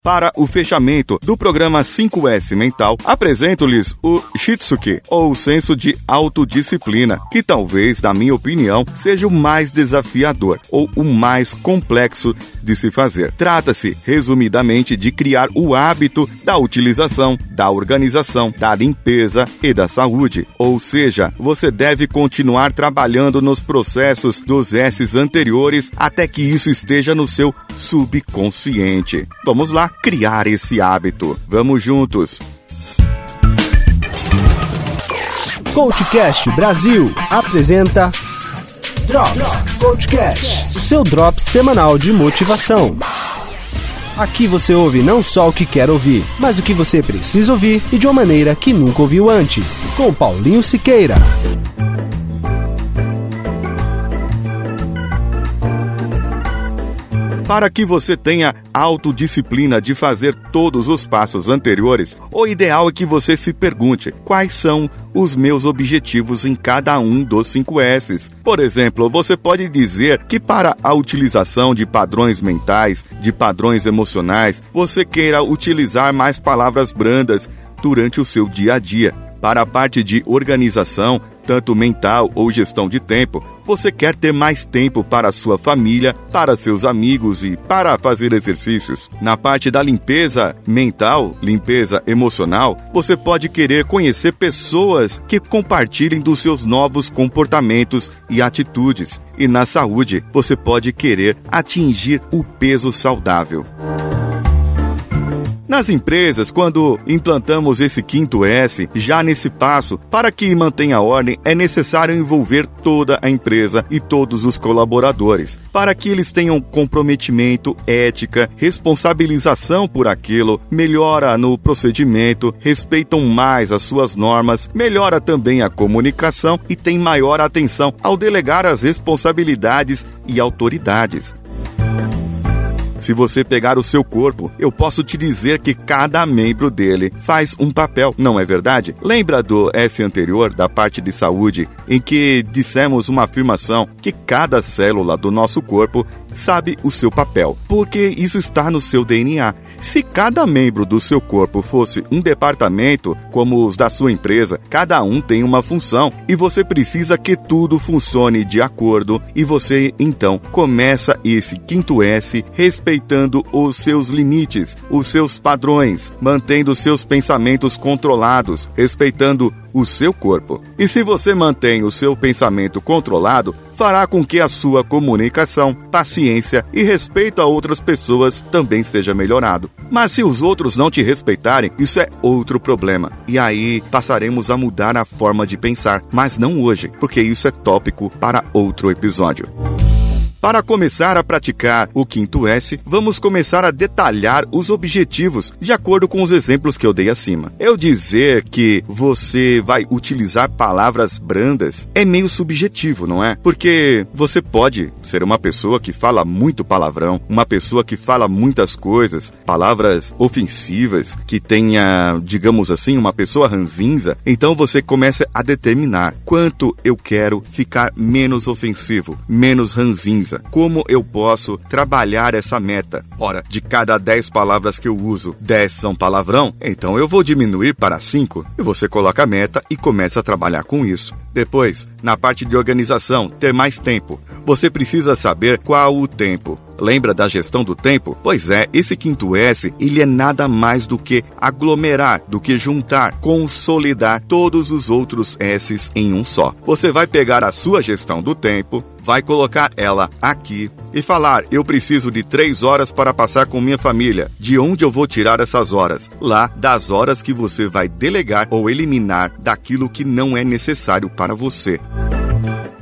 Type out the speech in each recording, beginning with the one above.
Para o fechamento do programa 5S Mental, apresento-lhes o Shitsuke, ou senso de autodisciplina, que talvez, na minha opinião, seja o mais desafiador ou o mais complexo de se fazer. Trata-se, resumidamente, de criar o hábito da utilização, da organização, da limpeza e da saúde. Ou seja, você deve continuar trabalhando nos processos dos S's anteriores até que isso esteja no seu subconsciente. Vamos lá criar esse hábito. Vamos juntos. Coachcast Brasil apresenta Drops Coachcast, o seu drop semanal de motivação. Aqui você ouve não só o que quer ouvir, mas o que você precisa ouvir e de uma maneira que nunca ouviu antes. Com Paulinho Siqueira. Para que você tenha autodisciplina de fazer todos os passos anteriores, o ideal é que você se pergunte quais são os meus objetivos em cada um dos 5 S's. Por exemplo, você pode dizer que para a utilização de padrões mentais, de padrões emocionais, você queira utilizar mais palavras brandas durante o seu dia a dia. Para a parte de organização, tanto mental ou gestão de tempo, você quer ter mais tempo para sua família, para seus amigos e para fazer exercícios. Na parte da limpeza mental, limpeza emocional, você pode querer conhecer pessoas que compartilhem dos seus novos comportamentos e atitudes. E na saúde, você pode querer atingir o peso saudável. Nas empresas, quando implantamos esse quinto S, já nesse passo, para que mantenha a ordem, é necessário envolver toda a empresa e todos os colaboradores, para que eles tenham comprometimento, ética, responsabilização por aquilo, melhora no procedimento, respeitam mais as suas normas, melhora também a comunicação e tem maior atenção ao delegar as responsabilidades e autoridades. Se você pegar o seu corpo, eu posso te dizer que cada membro dele faz um papel, não é verdade? Lembra do S anterior, da parte de saúde, em que dissemos uma afirmação que cada célula do nosso corpo sabe o seu papel, porque isso está no seu DNA. Se cada membro do seu corpo fosse um departamento, como os da sua empresa, cada um tem uma função e você precisa que tudo funcione de acordo e você então começa esse quinto S respeitando os seus limites, os seus padrões, mantendo seus pensamentos controlados, respeitando o seu corpo. E se você mantém o seu pensamento controlado, fará com que a sua comunicação, paciência e respeito a outras pessoas também seja melhorado. Mas se os outros não te respeitarem, isso é outro problema. E aí passaremos a mudar a forma de pensar, mas não hoje, porque isso é tópico para outro episódio. Para começar a praticar o quinto S, vamos começar a detalhar os objetivos de acordo com os exemplos que eu dei acima. Eu dizer que você vai utilizar palavras brandas é meio subjetivo, não é? Porque você pode ser uma pessoa que fala muito palavrão, uma pessoa que fala muitas coisas, palavras ofensivas, que tenha, digamos assim, uma pessoa ranzinza. Então você começa a determinar quanto eu quero ficar menos ofensivo, menos ranzinza como eu posso trabalhar essa meta? Ora, de cada 10 palavras que eu uso, 10 são palavrão, então eu vou diminuir para 5 e você coloca a meta e começa a trabalhar com isso. Depois, na parte de organização, ter mais tempo. Você precisa saber qual o tempo. Lembra da gestão do tempo? Pois é, esse quinto S, ele é nada mais do que aglomerar, do que juntar, consolidar todos os outros S's em um só. Você vai pegar a sua gestão do tempo, vai colocar ela aqui e falar: eu preciso de três horas para passar com minha família. De onde eu vou tirar essas horas? Lá das horas que você vai delegar ou eliminar daquilo que não é necessário para você.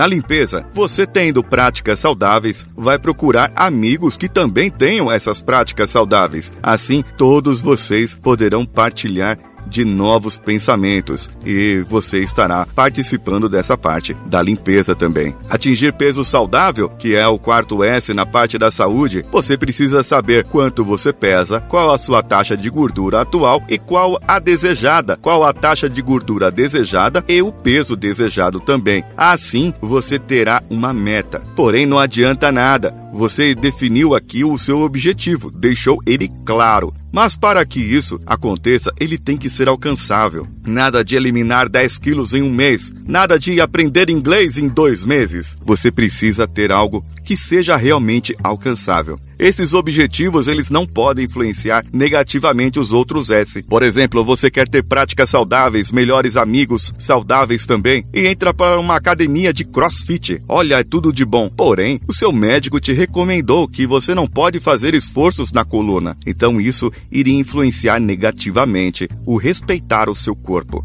Na limpeza, você tendo práticas saudáveis, vai procurar amigos que também tenham essas práticas saudáveis. Assim, todos vocês poderão partilhar de novos pensamentos e você estará participando dessa parte da limpeza também. Atingir peso saudável, que é o quarto S na parte da saúde, você precisa saber quanto você pesa, qual a sua taxa de gordura atual e qual a desejada, qual a taxa de gordura desejada e o peso desejado também. Assim, você terá uma meta. Porém, não adianta nada você definiu aqui o seu objetivo, deixou ele claro. Mas para que isso aconteça, ele tem que ser alcançável. Nada de eliminar 10 quilos em um mês, nada de aprender inglês em dois meses. Você precisa ter algo que seja realmente alcançável. Esses objetivos eles não podem influenciar negativamente os outros S. Por exemplo, você quer ter práticas saudáveis, melhores amigos saudáveis também e entra para uma academia de CrossFit. Olha, é tudo de bom. Porém, o seu médico te recomendou que você não pode fazer esforços na coluna. Então isso iria influenciar negativamente o respeitar o seu corpo.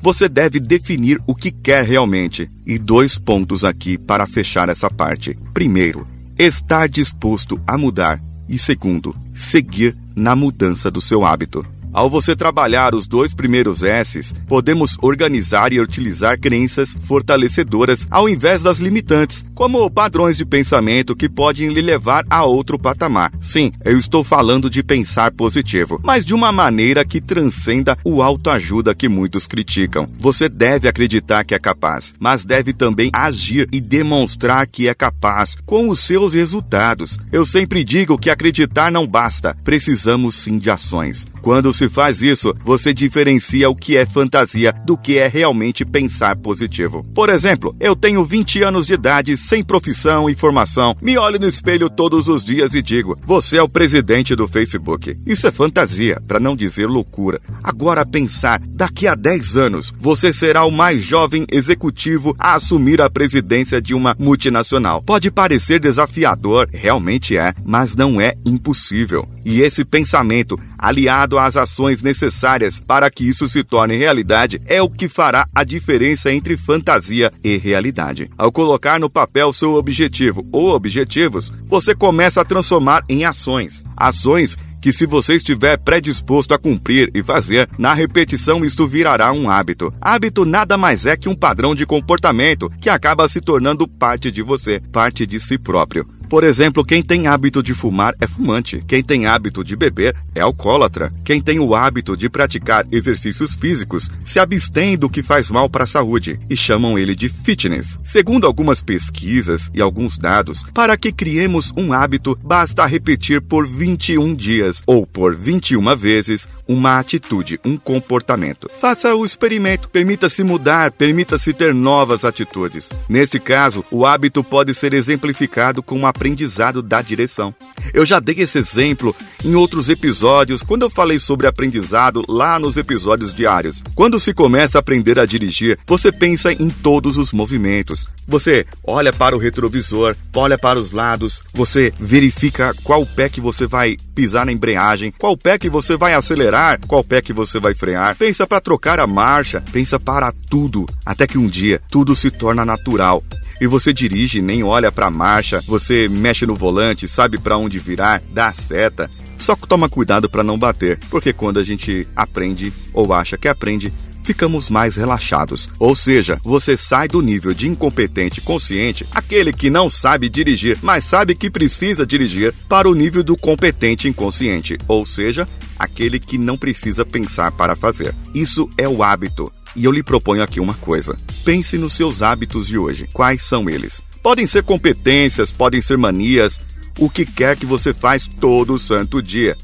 Você deve definir o que quer realmente. E dois pontos aqui para fechar essa parte. Primeiro, estar disposto a mudar. E segundo, seguir na mudança do seu hábito. Ao você trabalhar os dois primeiros S's, podemos organizar e utilizar crenças fortalecedoras ao invés das limitantes, como padrões de pensamento que podem lhe levar a outro patamar. Sim, eu estou falando de pensar positivo, mas de uma maneira que transcenda o autoajuda que muitos criticam. Você deve acreditar que é capaz, mas deve também agir e demonstrar que é capaz com os seus resultados. Eu sempre digo que acreditar não basta, precisamos sim de ações. Quando se faz isso, você diferencia o que é fantasia do que é realmente pensar positivo. Por exemplo, eu tenho 20 anos de idade, sem profissão e formação, me olho no espelho todos os dias e digo: Você é o presidente do Facebook. Isso é fantasia, para não dizer loucura. Agora pensar, daqui a 10 anos, você será o mais jovem executivo a assumir a presidência de uma multinacional. Pode parecer desafiador, realmente é, mas não é impossível. E esse pensamento, aliado às ações necessárias para que isso se torne realidade, é o que fará a diferença entre fantasia e realidade. Ao colocar no papel seu objetivo ou objetivos, você começa a transformar em ações. Ações que, se você estiver predisposto a cumprir e fazer, na repetição isto virará um hábito. Hábito nada mais é que um padrão de comportamento que acaba se tornando parte de você, parte de si próprio. Por exemplo, quem tem hábito de fumar é fumante. Quem tem hábito de beber é alcoólatra. Quem tem o hábito de praticar exercícios físicos se abstém do que faz mal para a saúde e chamam ele de fitness. Segundo algumas pesquisas e alguns dados, para que criemos um hábito, basta repetir por 21 dias ou por 21 vezes uma atitude, um comportamento. Faça o experimento, permita-se mudar, permita-se ter novas atitudes. Neste caso, o hábito pode ser exemplificado com uma aprendizado da direção. Eu já dei esse exemplo em outros episódios, quando eu falei sobre aprendizado lá nos episódios diários. Quando se começa a aprender a dirigir, você pensa em todos os movimentos. Você olha para o retrovisor, olha para os lados, você verifica qual pé que você vai pisar na embreagem, qual pé que você vai acelerar, qual pé que você vai frear. Pensa para trocar a marcha, pensa para tudo, até que um dia tudo se torna natural e você dirige, nem olha para a marcha, você mexe no volante, sabe para onde virar, dá seta. Só toma cuidado para não bater, porque quando a gente aprende ou acha que aprende, ficamos mais relaxados. Ou seja, você sai do nível de incompetente consciente, aquele que não sabe dirigir, mas sabe que precisa dirigir, para o nível do competente inconsciente, ou seja, aquele que não precisa pensar para fazer. Isso é o hábito. E eu lhe proponho aqui uma coisa. Pense nos seus hábitos de hoje. Quais são eles? Podem ser competências, podem ser manias, o que quer que você faz todo santo dia.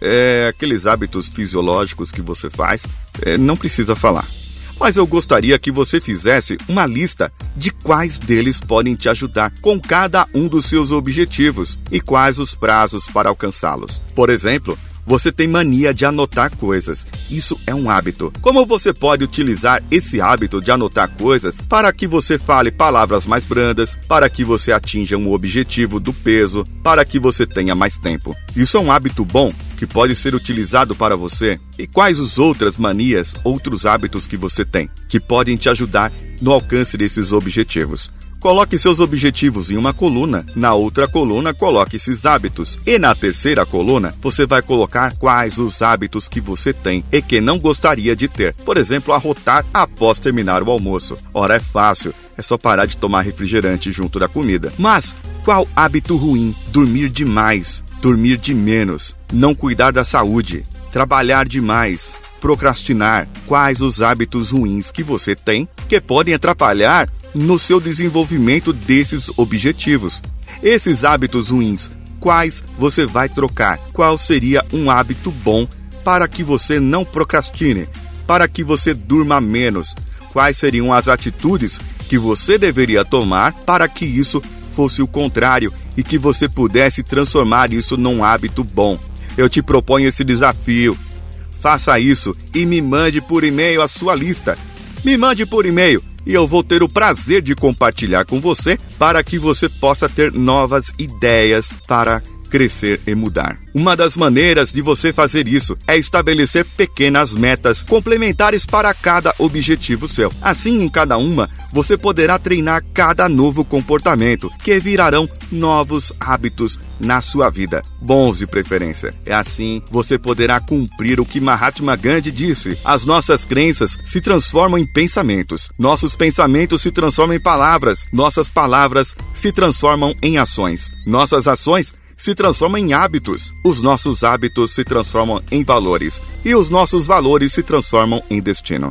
É, aqueles hábitos fisiológicos que você faz, é, não precisa falar. Mas eu gostaria que você fizesse uma lista de quais deles podem te ajudar com cada um dos seus objetivos e quais os prazos para alcançá-los. Por exemplo, você tem mania de anotar coisas. Isso é um hábito. Como você pode utilizar esse hábito de anotar coisas para que você fale palavras mais brandas, para que você atinja um objetivo do peso, para que você tenha mais tempo? Isso é um hábito bom que pode ser utilizado para você? E quais as outras manias, outros hábitos que você tem que podem te ajudar no alcance desses objetivos? Coloque seus objetivos em uma coluna, na outra coluna coloque esses hábitos e na terceira coluna você vai colocar quais os hábitos que você tem e que não gostaria de ter. Por exemplo, arrotar após terminar o almoço. Ora, é fácil, é só parar de tomar refrigerante junto da comida. Mas qual hábito ruim? Dormir demais, dormir de menos, não cuidar da saúde, trabalhar demais, procrastinar. Quais os hábitos ruins que você tem que podem atrapalhar no seu desenvolvimento desses objetivos. Esses hábitos ruins, quais você vai trocar? Qual seria um hábito bom para que você não procrastine, para que você durma menos? Quais seriam as atitudes que você deveria tomar para que isso fosse o contrário e que você pudesse transformar isso num hábito bom? Eu te proponho esse desafio. Faça isso e me mande por e-mail a sua lista. Me mande por e-mail e eu vou ter o prazer de compartilhar com você para que você possa ter novas ideias para crescer e mudar. Uma das maneiras de você fazer isso é estabelecer pequenas metas complementares para cada objetivo seu. Assim, em cada uma, você poderá treinar cada novo comportamento, que virarão novos hábitos na sua vida, bons de preferência. É assim você poderá cumprir o que Mahatma Gandhi disse: as nossas crenças se transformam em pensamentos, nossos pensamentos se transformam em palavras, nossas palavras se transformam em ações, nossas ações se transformam em hábitos, os nossos hábitos se transformam em valores e os nossos valores se transformam em destino.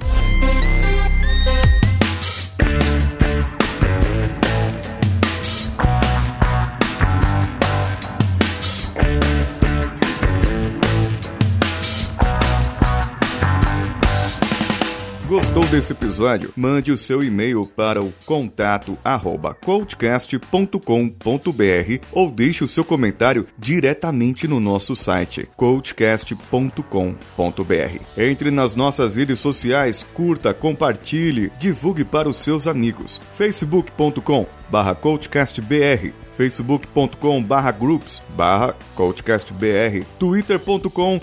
Desse episódio? Mande o seu e-mail para o contato arroba coachcast.com.br ou deixe o seu comentário diretamente no nosso site coachcast.com.br. Entre nas nossas redes sociais, curta, compartilhe, divulgue para os seus amigos. facebook.com barra coachcastbr facebook.com barra groups barra coachcastbr, twitter.com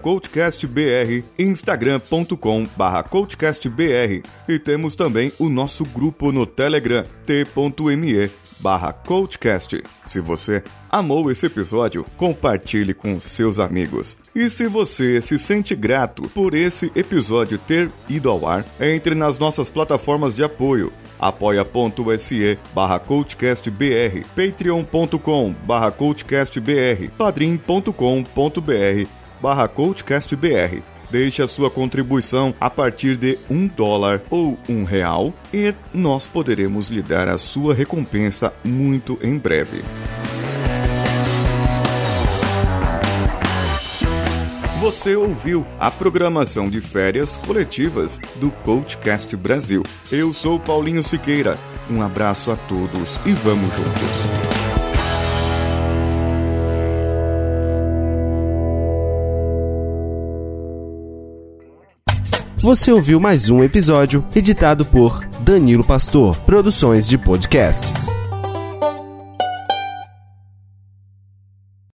coachcastbr, instagram.com coachcastbr e temos também o nosso grupo no Telegram, t.me barra coachcast. Se você amou esse episódio, compartilhe com seus amigos. E se você se sente grato por esse episódio ter ido ao ar, entre nas nossas plataformas de apoio apoia.se barra coachcastbr, patreon.com barra coachcastbr, padrim.com.br barra coachcastbr. Deixe a sua contribuição a partir de um dólar ou um real e nós poderemos lhe dar a sua recompensa muito em breve. Você ouviu a programação de férias coletivas do Coachcast Brasil. Eu sou Paulinho Siqueira. Um abraço a todos e vamos juntos. Você ouviu mais um episódio editado por Danilo Pastor, Produções de Podcasts.